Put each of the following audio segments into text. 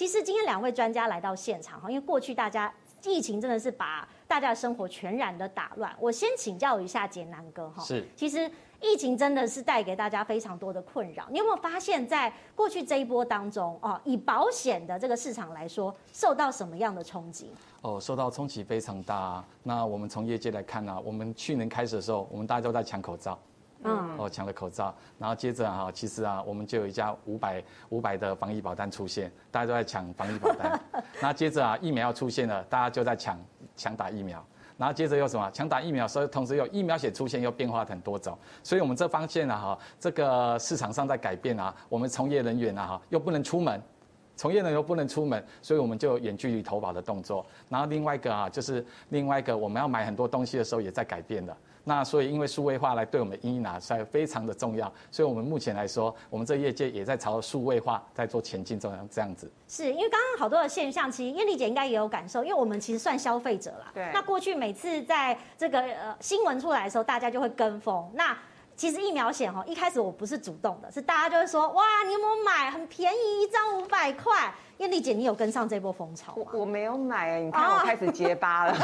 其实今天两位专家来到现场哈，因为过去大家疫情真的是把大家的生活全然的打乱。我先请教一下捷南哥哈，是，其实疫情真的是带给大家非常多的困扰。你有没有发现，在过去这一波当中哦，以保险的这个市场来说，受到什么样的冲击？哦，受到冲击非常大。那我们从业界来看呢、啊，我们去年开始的时候，我们大家都在抢口罩。嗯，哦，抢了口罩，然后接着哈，其实啊，我们就有一家五百五百的防疫保单出现，大家都在抢防疫保单。那接着啊，疫苗要出现了，大家就在抢抢打疫苗。然后接着又什么？抢打疫苗，所以同时有疫苗险出现，又变化很多种。所以我们这方向啊，哈，这个市场上在改变啊，我们从业人员啊，哈，又不能出门，从业人员又不能出门，所以我们就有远距离投保的动作。然后另外一个啊，就是另外一个我们要买很多东西的时候，也在改变了。那所以，因为数位化来对我们因应啊，是非常的重要。所以，我们目前来说，我们这业界也在朝数位化在做前进，这样这样子。是因为刚刚好多的现象，其实燕丽姐应该也有感受，因为我们其实算消费者啦。对。那过去每次在这个呃新闻出来的时候，大家就会跟风。那其实疫苗险哈，一开始我不是主动的，是大家就会说，哇，你有没有买？很便宜，一张五百块。燕丽姐，你有跟上这波风潮吗？我，我没有买，你看我开始结巴了。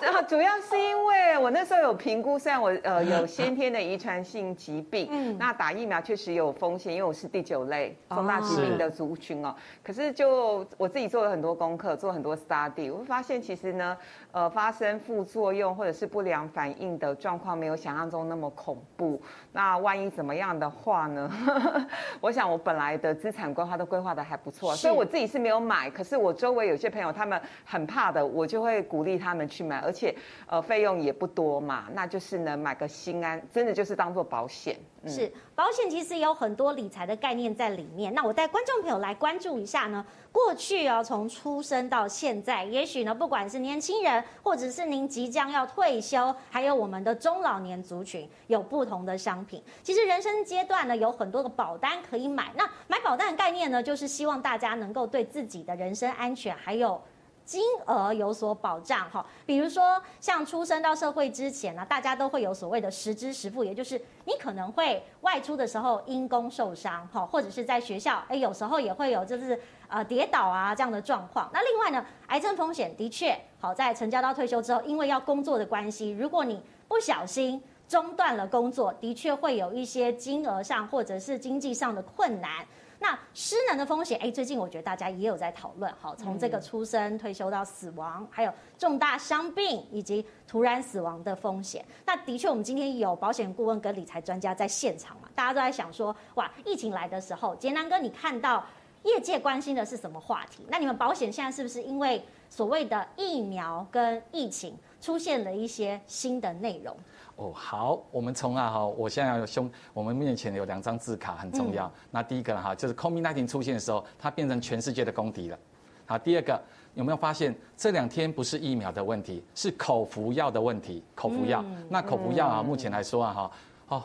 这主要是因为我那时候有评估，虽然我呃有先天的遗传性疾病，嗯，那打疫苗确实有风险，因为我是第九类重大疾病的族群哦。可是就我自己做了很多功课，做很多 study，我会发现其实呢，呃，发生副作用或者是不良反应的状况没有想象中那么恐怖。那万一怎么样的话呢？我想我本来的资产规划都规划的还不错，所以我自己是没有买。可是我周围有些朋友他们很怕的，我就会鼓励他们去买，而且呃费用也不多嘛，那就是呢买个心安，真的就是当做保险。是保险其实有很多理财的概念在里面。那我带观众朋友来关注一下呢，过去哦从出生到现在，也许呢不管是年轻人，或者是您即将要退休，还有我们的中老年族群，有不同的商品。其实人生阶段呢有很多个保单可以买。那买保单的概念呢，就是希望大家能够对自己的人身安全还有金额有所保障哈。比如说像出生到社会之前呢，大家都会有所谓的实支实付，也就是你可能会外出的时候因公受伤哈，或者是在学校哎，有时候也会有就是呃跌倒啊这样的状况。那另外呢，癌症风险的确好，在成家到退休之后，因为要工作的关系，如果你不小心。中断了工作，的确会有一些金额上或者是经济上的困难。那失能的风险，哎，最近我觉得大家也有在讨论。好，从这个出生、退休到死亡，还有重大伤病以及突然死亡的风险。那的确，我们今天有保险顾问跟理财专家在现场嘛，大家都在想说，哇，疫情来的时候，杰南哥，你看到业界关心的是什么话题？那你们保险现在是不是因为所谓的疫苗跟疫情出现了一些新的内容？哦，好，我们从啊哈，我现在有胸，我们面前有两张字卡很重要。嗯、那第一个哈，就是 COVID-19 出现的时候，它变成全世界的公敌了。好，第二个有没有发现这两天不是疫苗的问题，是口服药的问题？口服药，嗯、那口服药啊，目前来说啊哈，哦，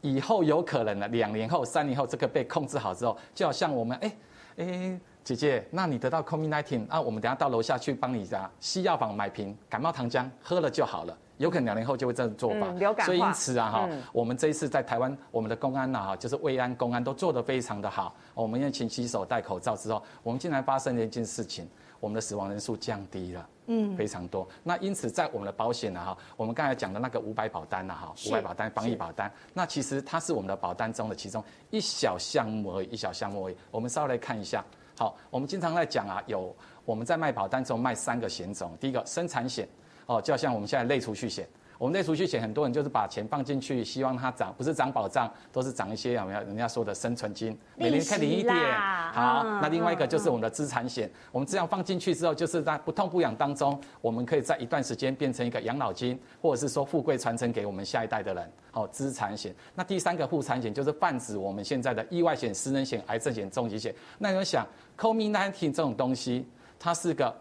以后有可能呢，两年后、三年后这个被控制好之后，就好像我们哎哎，姐姐，那你得到 COVID-19，啊，我们等下到楼下去帮你家西药房买瓶感冒糖浆，喝了就好了。有可能两年后就会这样做法，嗯、所以因此啊哈，嗯、我们这一次在台湾，我们的公安呐哈，就是卫安、公安都做得非常的好。我们要勤洗手、戴口罩之后，我们竟然发生了一件事情，我们的死亡人数降低了，嗯，非常多。那因此在我们的保险呢哈，我们刚才讲的那个五百保单呐哈，五百保单防疫保单，那其实它是我们的保单中的其中一小项目而已，一小项目而已。我们稍微来看一下，好，我们经常在讲啊，有我们在卖保单中卖三个险种，第一个生产险。哦，就好像我们现在类储蓄险，我们类储蓄险很多人就是把钱放进去，希望它涨，不是涨保障，都是涨一些我们要人家说的生存金，每年可以领一点。好，那另外一个就是我们的资产险，我们这样放进去之后，就是在不痛不痒当中，我们可以在一段时间变成一个养老金，或者是说富贵传承给我们下一代的人。好，资产险。那第三个副产险就是泛指我们现在的意外险、失能险、癌症险、重疾险。那你们想，COVID-19 这种东西，它是个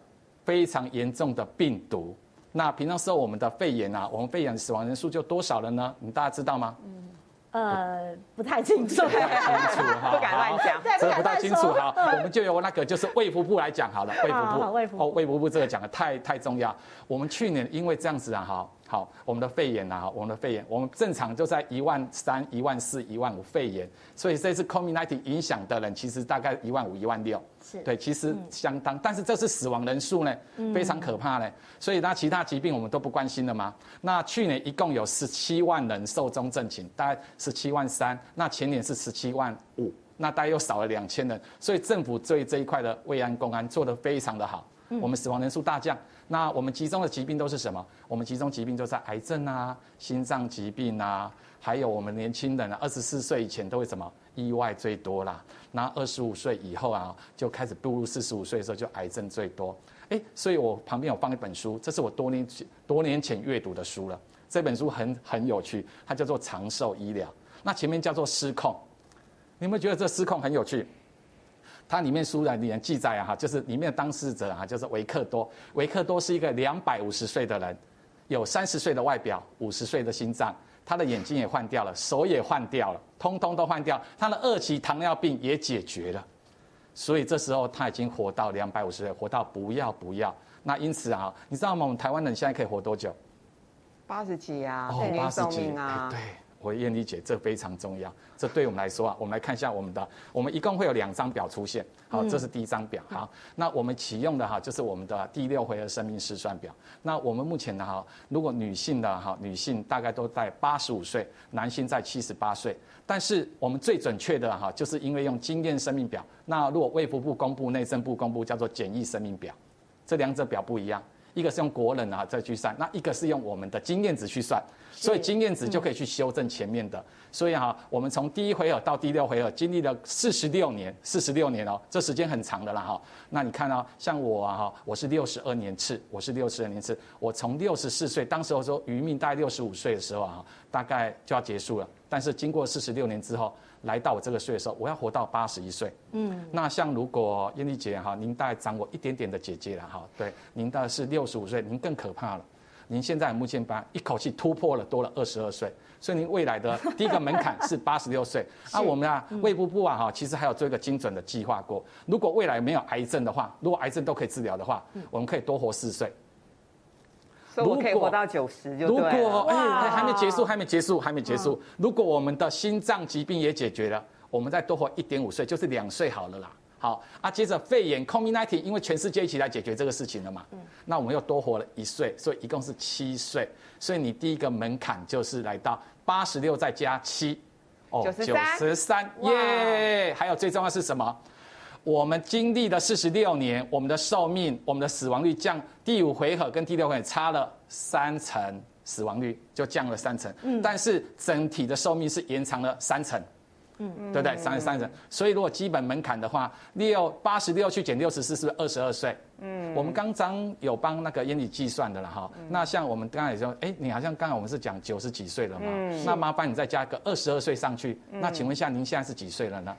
非常严重的病毒。那平常时候我们的肺炎啊，我们肺炎死亡人数就多少了呢？你大家知道吗？嗯，呃，不太清楚，不太清楚哈，不敢乱讲，这个不太清楚哈。我们就由那个就是卫福部来讲好了，卫福部，哦，卫福部这个讲的太太重要。我们去年因为这样子啊，哈，好，我们的肺炎啊，我们的肺炎，我们正常就在一万三、一万四、一万五肺炎，所以这次 COVID-19 影响的人其实大概一万五、一万六，是。对，其实相当，但是这次死亡人数呢，非常可怕呢。所以那其他疾病我们都不关心了吗？那去年一共有十七万人寿终正寝，大概十七万三，那前年是十七万五，那大概又少了两千人，所以政府对这一块的慰安公安做得非常的好，我们死亡人数大降。那我们集中的疾病都是什么？我们集中疾病就在癌症啊、心脏疾病啊，还有我们年轻人啊，二十四岁以前都会什么意外最多啦。那二十五岁以后啊，就开始步入四十五岁的时候就癌症最多。哎，所以我旁边有放一本书，这是我多年前多年前阅读的书了。这本书很很有趣，它叫做《长寿医疗》。那前面叫做《失控》，你有没有觉得这失控很有趣？它里面书里面记载啊，哈，就是里面的当事者啊，就是维克多。维克多是一个两百五十岁的人，有三十岁的外表，五十岁的心脏，他的眼睛也换掉了，手也换掉了，通通都换掉，他的二期糖尿病也解决了。所以这时候他已经活到两百五十岁，活到不要不要。那因此啊，你知道吗？我们台湾人现在可以活多久？八十几啊，哦，八十几啊，对。我燕俐姐，这非常重要。这对我们来说啊，我们来看一下我们的，我们一共会有两张表出现。好，这是第一张表。好，那我们启用的哈，就是我们的第六回合生命试算表。那我们目前的哈，如果女性的哈，女性大概都在八十五岁，男性在七十八岁。但是我们最准确的哈，就是因为用经验生命表。那如果卫福部公布、内政部公布，叫做简易生命表，这两者表不一样。一个是用国人啊再去算，那一个是用我们的经验值去算，所以经验值就可以去修正前面的。所以哈，我们从第一回合到第六回合经历了四十六年，四十六年哦，这时间很长的啦哈。那你看到像我啊哈，我是六十二年次，我是六十二年次，我从六十四岁，当时我说余命大概六十五岁的时候啊，大概就要结束了。但是经过四十六年之后。来到我这个岁的时候，我要活到八十一岁。嗯，那像如果燕丽姐哈，您大概长我一点点的姐姐了哈，对，您大概是六十五岁，您更可怕了。您现在目前把一口气突破了，多了二十二岁，所以您未来的第一个门槛是八十六岁。那我们啊，卫部部啊哈，其实还有做一个精准的计划过，如果未来没有癌症的话，如果癌症都可以治疗的话，我们可以多活四岁。如果可以活到九十，就如果哎，还没结束，还没结束，还没结束。如果我们的心脏疾病也解决了，我们再多活一点五岁，就是两岁好了啦。好啊，接着肺炎 COVID-19，因为全世界一起来解决这个事情了嘛。嗯。那我们又多活了一岁，所以一共是七岁。所以你第一个门槛就是来到八十六再加七，哦，九十三，耶！还有最重要是什么？我们经历了四十六年，我们的寿命、我们的死亡率降，第五回合跟第六回合差了三成，死亡率就降了三成。嗯，但是整体的寿命是延长了三成。嗯嗯，对不对？三十三成。所以如果基本门槛的话，六八十六去减六十四，是不是二十二岁？嗯，我们刚刚有帮那个燕俐计算的了哈。那像我们刚才也说，哎，你好像刚才我们是讲九十几岁了嘛？嗯，那麻烦你再加个二十二岁上去。那请问一下，您现在是几岁了呢？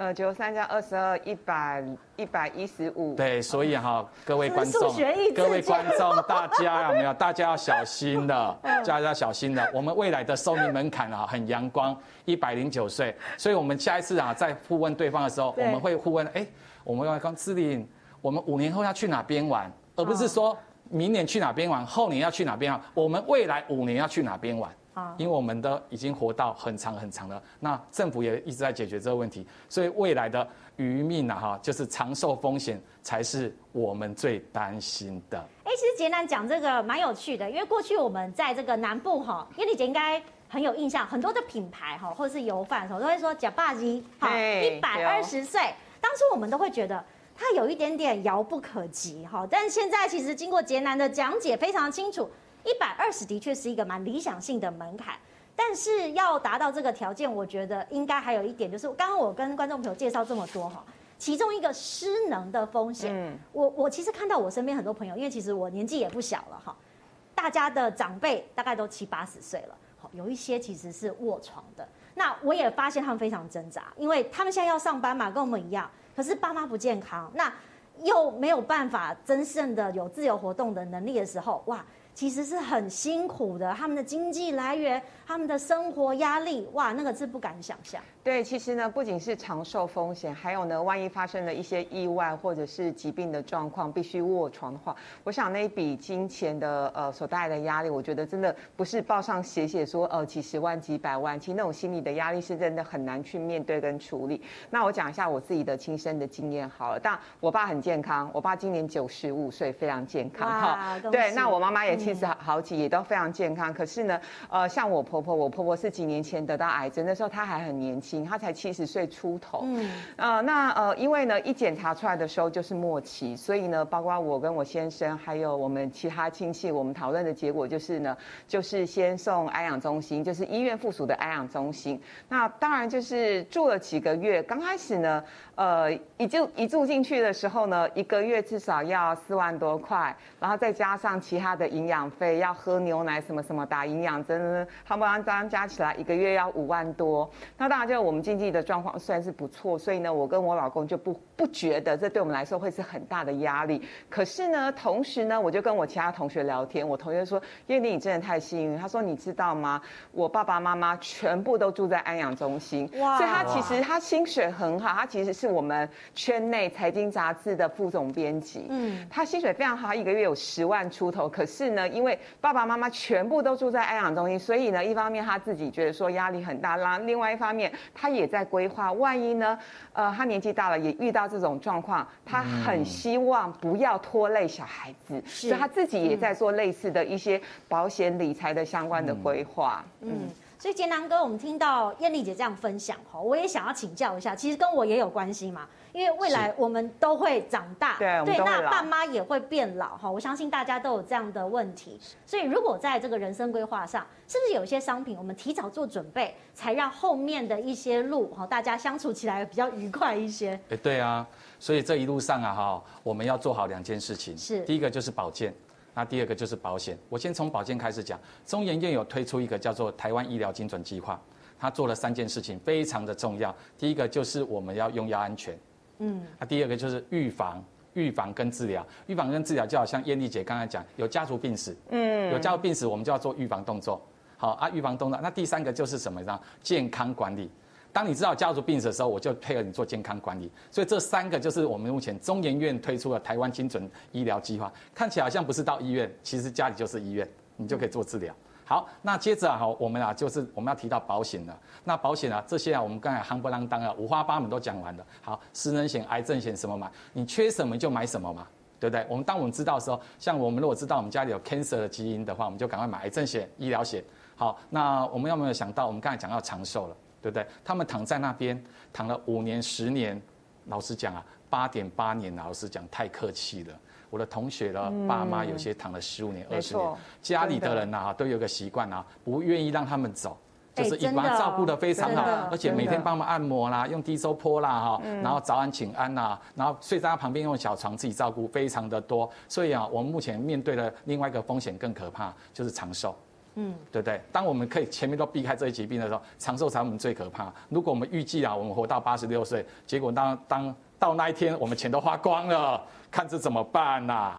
呃，九十三加二十二，一百一百一十五。对，所以哈，各位观众，各位观众，大家有没有？大家要小心的，大家要小心的。我们未来的寿命门槛啊，很阳光，一百零九岁。所以我们下一次啊，在互问对方的时候，我们会互问，哎，我们要讲志玲，我们五年后要去哪边玩，而不是说明年去哪边玩，后年要去哪边玩，我们未来五年要去哪边玩。因为我们的已经活到很长很长了，那政府也一直在解决这个问题，所以未来的余命啊，哈，就是长寿风险才是我们最担心的。哎，其实杰南讲这个蛮有趣的，因为过去我们在这个南部哈，燕俐姐应该很有印象，很多的品牌哈，或者是油饭的时候都会说假霸鸡，好，一百二十岁，当初我们都会觉得它有一点点遥不可及哈，但是现在其实经过杰南的讲解，非常清楚。一百二十的确是一个蛮理想性的门槛，但是要达到这个条件，我觉得应该还有一点，就是刚刚我跟观众朋友介绍这么多哈，其中一个失能的风险，嗯，我我其实看到我身边很多朋友，因为其实我年纪也不小了哈，大家的长辈大概都七八十岁了，好，有一些其实是卧床的，那我也发现他们非常挣扎，因为他们现在要上班嘛，跟我们一样，可是爸妈不健康，那又没有办法真正的有自由活动的能力的时候，哇。其实是很辛苦的，他们的经济来源、他们的生活压力，哇，那个是不敢想象。对，其实呢，不仅是长寿风险，还有呢，万一发生了一些意外或者是疾病的状况，必须卧床的话，我想那一笔金钱的呃所带来的压力，我觉得真的不是报上写写说呃几十万几百万，其实那种心理的压力是真的很难去面对跟处理。那我讲一下我自己的亲身的经验好了，但我爸很健康，我爸今年九十五岁，非常健康哈。对，那我妈妈也七十好几，也都非常健康。可是呢，呃，像我婆婆，我婆婆是几年前得到癌症，那时候她还很年轻。她才七十岁出头，嗯，呃，那呃，因为呢，一检查出来的时候就是末期，所以呢，包括我跟我先生，还有我们其他亲戚，我们讨论的结果就是呢，就是先送安养中心，就是医院附属的安养中心。那当然就是住了几个月，刚开始呢。呃，一住一住进去的时候呢，一个月至少要四万多块，然后再加上其他的营养费，要喝牛奶什么什么，打营养针，他们这样加起来一个月要五万多。那当然，就我们经济的状况算是不错，所以呢，我跟我老公就不不觉得这对我们来说会是很大的压力。可是呢，同时呢，我就跟我其他同学聊天，我同学说：“燕俐，你真的太幸运。”他说：“你知道吗？我爸爸妈妈全部都住在安养中心，哇所以他其实他薪水很好，他其实是。”我们圈内财经杂志的副总编辑，嗯，他薪水非常好，一个月有十万出头。可是呢，因为爸爸妈妈全部都住在安养中心，所以呢，一方面他自己觉得说压力很大，然后另外一方面他也在规划，万一呢，呃，他年纪大了也遇到这种状况，他很希望不要拖累小孩子，是所以他自己也在做类似的一些保险理财的相关的规划，嗯。嗯。所以杰南哥，我们听到艳丽姐这样分享哈，我也想要请教一下，其实跟我也有关系嘛，因为未来我们都会长大，对，对，那爸妈也会变老哈，我相信大家都有这样的问题，所以如果在这个人生规划上，是不是有些商品我们提早做准备，才让后面的一些路哈，大家相处起来比较愉快一些？哎，对啊，所以这一路上啊哈，我们要做好两件事情，是第一个就是保健。那第二个就是保险，我先从保健开始讲。中研院有推出一个叫做台湾医疗精准计划，它做了三件事情，非常的重要。第一个就是我们要用药安全，嗯，那第二个就是预防，预防跟治疗，预防跟治疗就好像燕丽姐刚才讲，有家族病史，嗯，有家族病史，我们就要做预防动作，好啊，预防动作。那第三个就是什么呢？健康管理。当你知道家族病史的时候，我就配合你做健康管理。所以这三个就是我们目前中研院推出的台湾精准医疗计划。看起来好像不是到医院，其实家里就是医院，你就可以做治疗。好，那接着啊，好，我们啊就是我们要提到保险了。那保险啊，这些啊，我们刚才夯不啷当啊，五花八门都讲完了。好，失能险、癌症险什么买？你缺什么就买什么嘛，对不对？我们当我们知道的时候，像我们如果知道我们家里有 cancer 的基因的话，我们就赶快买癌症险、医疗险。好，那我们有没有想到，我们刚才讲到长寿了？对不对？他们躺在那边躺了五年、十年，老实讲啊，八点八年，老实讲太客气了。我的同学的爸妈有些躺了十五年、二十、嗯、年，家里的人啊都有个习惯啊，不愿意让他们走，就是一般照顾的非常好，而且每天帮忙按摩啦，用低收波啦哈，然后早安请安呐，然后睡在他旁边用小床自己照顾，非常的多。所以啊，我们目前面对的另外一个风险更可怕，就是长寿。嗯，对不对？当我们可以前面都避开这些疾病的时候，长寿才我们最可怕。如果我们预计啊，我们活到八十六岁，结果当当到那一天，我们钱都花光了，看这怎么办呐、